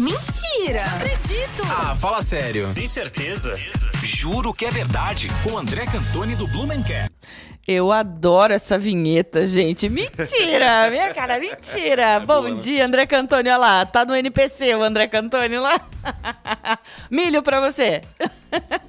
Mentira! Não acredito! Ah, fala sério. Tem certeza? Juro que é verdade. Com André Cantoni do Blumencare. Eu adoro essa vinheta, gente. Mentira! Minha cara, mentira! Bom dia, André Cantoni, olha lá. Tá no NPC o André Cantoni lá. Milho pra você.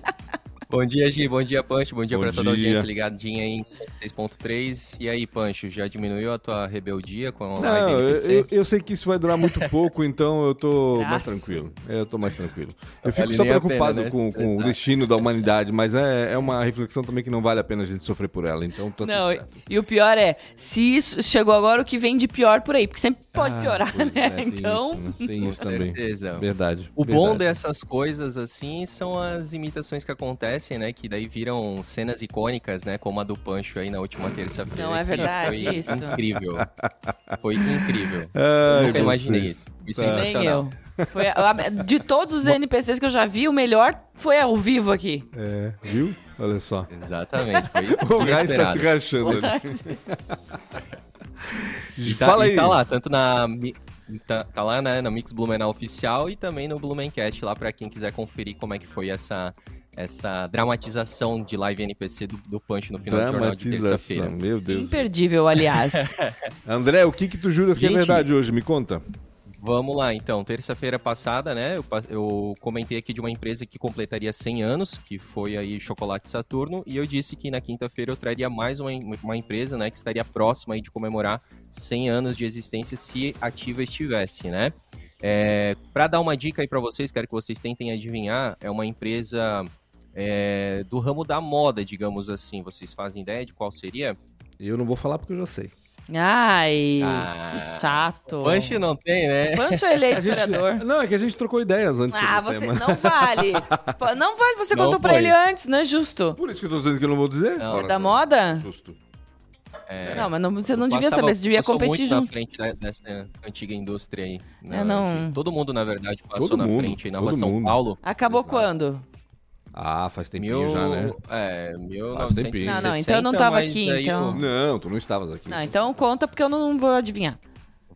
Bom dia, Gi. Bom dia, Pancho. Bom dia Bom pra toda a audiência ligadinha aí em 6.3. E aí, Pancho, já diminuiu a tua rebeldia com a Não, live eu, eu- eu sei que isso vai durar muito pouco, então eu tô mais Graças. tranquilo. É, Eu tô mais tranquilo. Eu fico Vale só preocupado pena, né, com, com o destino da humanidade, mas é, é uma reflexão também que não vale a pena a gente sofrer por ela, então tá Não, e, e o pior é, se isso chegou agora, o que vem de pior por aí, porque sempre pode Ah, piorar, né? é, tem então, isso, né? Tem Com isso também. certeza. Verdade. O bom verdade. dessas coisas, assim, são as imitações que acontecem, né? Que daí viram cenas icônicas, né? Como a do Pancho aí na última terça-feira. Não é verdade foi isso. Incrível. Foi incrível. Ai, Eu nunca imaginei isso. Foi Tá. nem sensacional. eu. Foi a- a- de todos os NPCs que eu já vi, o melhor foi ao vivo aqui. É, viu? Olha só. Exatamente. Foi O gás tá inesperado. se rachando ali. E tá, Fala e aí. tá lá, tanto na. Tá, tá lá né, na Mix Blumenau Oficial e também no Blumencast lá pra quem quiser conferir como é que foi essa, essa dramatização de live NPC do, do Punch no final do jornal de Dramatização, terça-feira. meu Deus. Imperdível, aliás. André, o que que tu juras que é Gente, verdade hoje? Me conta. Vamos lá, então. Terça-feira passada, né, eu, eu comentei aqui de uma empresa que completaria 100 anos, que foi aí Chocolate Saturno, e eu disse que na quinta-feira eu traria mais uma, uma empresa, né, que estaria próxima aí de comemorar 100 anos de existência se ativa estivesse, né. É, para dar uma dica aí para vocês, quero que vocês tentem adivinhar, é uma empresa é, do ramo da moda, digamos assim. Vocês fazem ideia de qual seria? Eu não vou falar porque eu já sei. Ai, Ah, que chato. Punch não tem, né? Pancho, ele é A gente- historiador. não, é que a gente trocou ideias antes Ah, você tema. não vale. Não vale, você Não contou pra foi. ele antes, não é justo. Por isso que eu tô dizendo que eu não vou dizer. Não. É da moda? Justo. É, Não, mas não- você não devia passava- saber, você devia competir muito na junto. frente da- dessa antiga indústria aí. né? É, não- Todo mundo, na verdade, passou Todo na mundo, frente aí na rua São mundo. Paulo. Acabou Exato. quando? Ah, faz tempinho Mil, já, né? É, tempinho. 1960. Não, não, então eu não tava aqui, aí então. eu- Não, tu não estavas aqui. Não, então conta porque eu não vou adivinhar.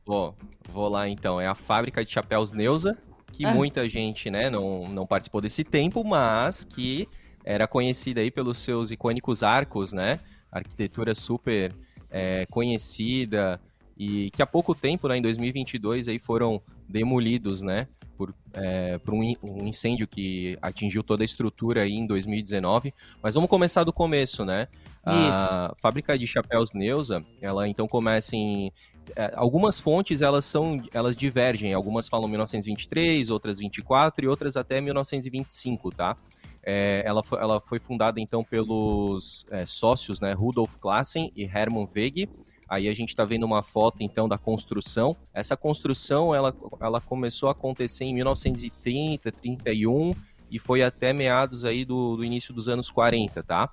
Vou, vou lá então. É a fábrica de chapéus Neuza, que Ah. muita gente, né, não, não participou desse tempo, mas que era conhecida aí pelos seus icônicos arcos, né? Arquitetura super é, conhecida e que há pouco tempo, né, em 2022, aí foram demolidos, né? Por, é, por um, um incêndio que atingiu toda a estrutura aí em 2019. Mas vamos começar do começo, né? A fábrica de chapéus Neuza, ela então começa em é, algumas fontes elas são elas divergem algumas falam 1923 outras 24 e outras até 1925 tá É, ela, foi, ela foi fundada então pelos é, sócios né Rudolf Klassen e Hermann Wege aí a gente está vendo uma foto então da construção. Essa construção ela, ela começou a acontecer em 1930 31 e foi até meados aí do, do início dos anos 40 tá?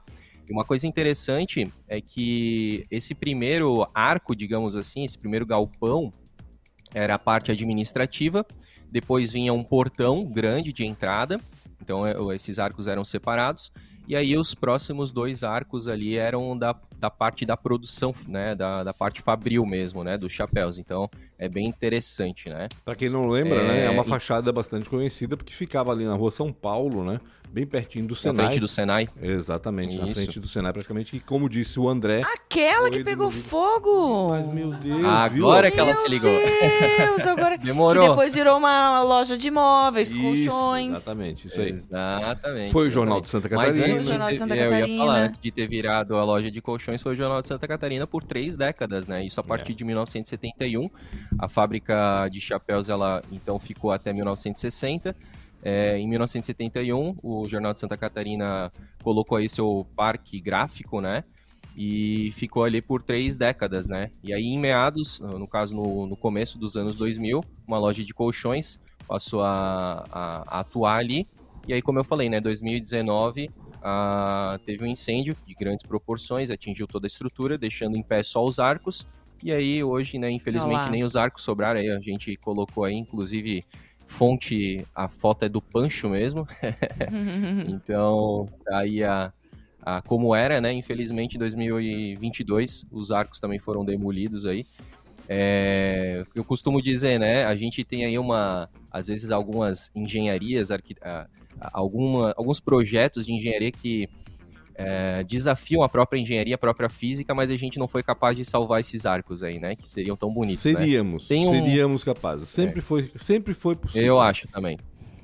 E uma coisa interessante é que esse primeiro arco, digamos assim, esse primeiro galpão, era a parte administrativa, depois vinha um portão grande de entrada, então é, esses arcos eram separados, e aí os próximos dois arcos ali eram da, da parte da produção, né, da, da parte fabril mesmo, né, dos chapéus, então é bem interessante, né. Pra quem não lembra, É, né? É uma e- fachada bastante conhecida porque ficava ali na rua São Paulo, né? Bem pertinho do Na Senai. frente do Senai. Exatamente, na Isso. frente do Senai, praticamente. E como disse o André. Aquela que pegou demolido. fogo! Mas, meu Deus, Agora viu? que ela se ligou. Deus, agora... Demorou. Que depois virou uma loja de imóveis, Isso, colchões. Exatamente, isso aí. Exatamente. Foi o Jornal de Santa Mas Catarina. antes Foi o Jornal de Santa eu ia Catarina. falar, antes de ter virado a loja de colchões, foi o Jornal de Santa Catarina por três décadas, né? Isso a É. partir de 1971. A fábrica de chapéus, ela então ficou até 1960. É, em 1971, o Jornal de Santa Catarina colocou aí seu parque gráfico, né? E ficou ali por três décadas, né? E aí, em meados, no caso, no, no começo dos anos 2000, uma loja de colchões passou a, a- a atuar ali. E aí, como eu falei, né, 2019 ah, teve um incêndio de grandes proporções, atingiu toda a estrutura, deixando em pé só os arcos. E aí, hoje, né, infelizmente, lá. nem os arcos sobraram. Aí a gente colocou aí, inclusive, fonte, a foto é do Pancho mesmo. então, tá aí a, a como era, né? Infelizmente, em 2022, os arcos também foram demolidos aí. É, eu costumo dizer, né? A gente tem aí uma, às vezes algumas engenharias, arqui... alguma, alguns projetos de engenharia que é, desafiam a própria engenharia, a própria física, mas a gente não foi capaz de salvar esses arcos aí, né? Que seriam tão bonitos. Né? Seríamos, né? um... seríamos capazes. Sempre, é. foi, sempre foi possível. Eu acho também.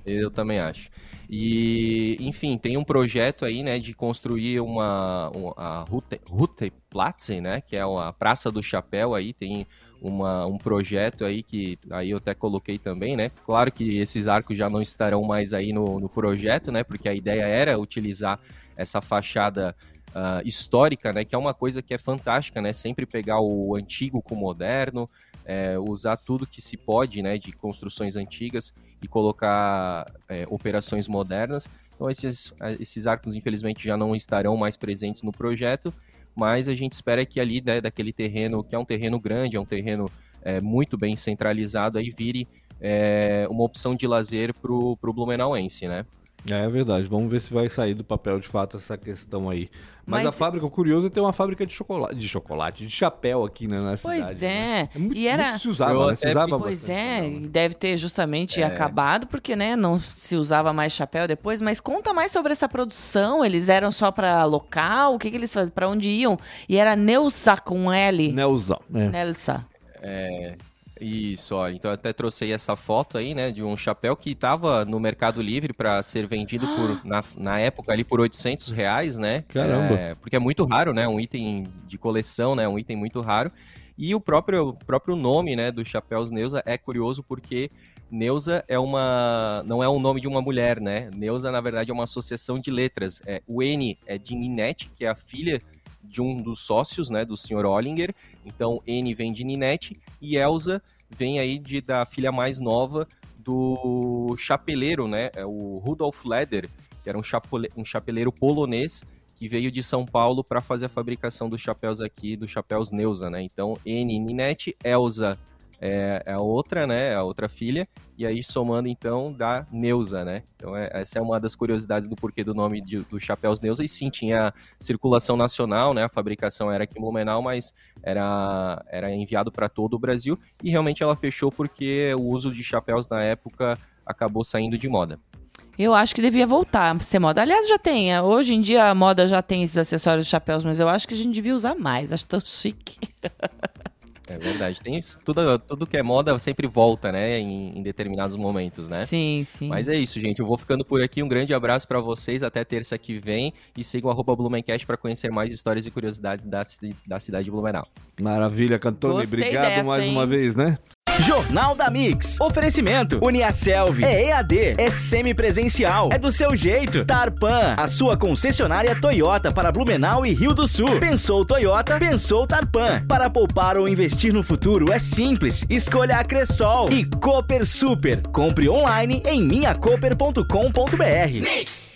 Eu também acho. E, enfim, tem um projeto aí, né, de construir uma, uma a Rute, Ruteplatz, né, que é a Praça do Chapéu aí, tem uma, um projeto aí que aí eu até coloquei também, né? Claro que esses arcos já não estarão mais aí no, no projeto, né? Porque a ideia era utilizar essa fachada uh, histórica, né? Que é uma coisa que é fantástica, né? Sempre pegar o antigo com o moderno, é, usar tudo que se pode, né? De construções antigas e colocar é, operações modernas. Então esses, esses arcos, infelizmente, já não estarão mais presentes no projeto, mas a gente espera que ali, né, daquele terreno, que é um terreno grande, é um terreno é, muito bem centralizado, aí vire é, uma opção de lazer para o Blumenauense, né? É verdade, vamos ver se vai sair do papel de fato essa questão aí. Mas, Mas a fábrica, o curioso é ter uma fábrica de chocolate, de chocolate, de chapéu aqui né, na pois cidade. Pois é. Né? é muito, e era... muito se usava, né? Se usava pois bastante, é, né? deve ter justamente é. acabado, porque né, não se usava mais chapéu depois. Mas conta mais sobre essa produção. Eles eram só para local? O que, que eles faziam? Para onde iam? E era Neusa com L. Neusa. É. Nelsa. É, isso, olha, então eu até trouxe aí essa foto aí, né, de um chapéu que estava no Mercado Livre para ser vendido por, na, na época ali por 800 reais, né? Caramba! É, porque é muito raro, né, um item de coleção, né, um item muito raro. E o próprio, próprio nome, né, dos chapéus Neuza é curioso porque Neuza é uma, não é o nome de uma mulher, né? Neuza, na verdade, é uma associação de letras. É, o N é de Ninette, que é a filha de um dos sócios, né, do Sr. Ollinger. Então, N vem de Ninette e Elsa vem aí de, da filha mais nova do chapeleiro, né, é o Rudolf Leder, que era um, chapele, um chapeleiro polonês que veio de São Paulo para fazer a fabricação dos chapéus aqui, dos chapéus Neuza, né? Então, N Ninette, Elsa é, é, a outra, né? A outra filha. E aí, somando, então, da Neuza, né? Então, é, essa é uma das curiosidades do porquê do nome de, do Chapéus Neuza. E sim, tinha circulação nacional, né? A fabricação era aqui em Blumenau, mas era, era enviado para todo o Brasil. E realmente ela fechou porque o uso de chapéus na época acabou saindo de moda. Eu acho que devia voltar a ser moda. Aliás, já tem. É, hoje em dia a moda já tem esses acessórios de chapéus, mas eu acho que a gente devia usar mais. Acho tão chique. É verdade. Tem tudo, tudo que é moda sempre volta, né? Em, em, determinados momentos, né? Sim, sim. Mas é isso, gente. Eu vou ficando por aqui. Um grande abraço para vocês. Até terça que vem. E sigam arroba Blumencast para conhecer mais histórias e curiosidades da, da cidade de Blumenau. Maravilha, Cantone. Gostei Obrigado dessa, mais hein? uma vez, né? Jornal da Mix. Oferecimento. Uniaselv. É EAD. É semipresencial. É do seu jeito. Tarpan. A sua concessionária Toyota para Blumenau e Rio do Sul. Pensou Toyota? Pensou Tarpan. Para poupar ou investir no futuro é simples. Escolha a Cressol. E Cooper Super. Compre online em minhacoper.com.br. Mix.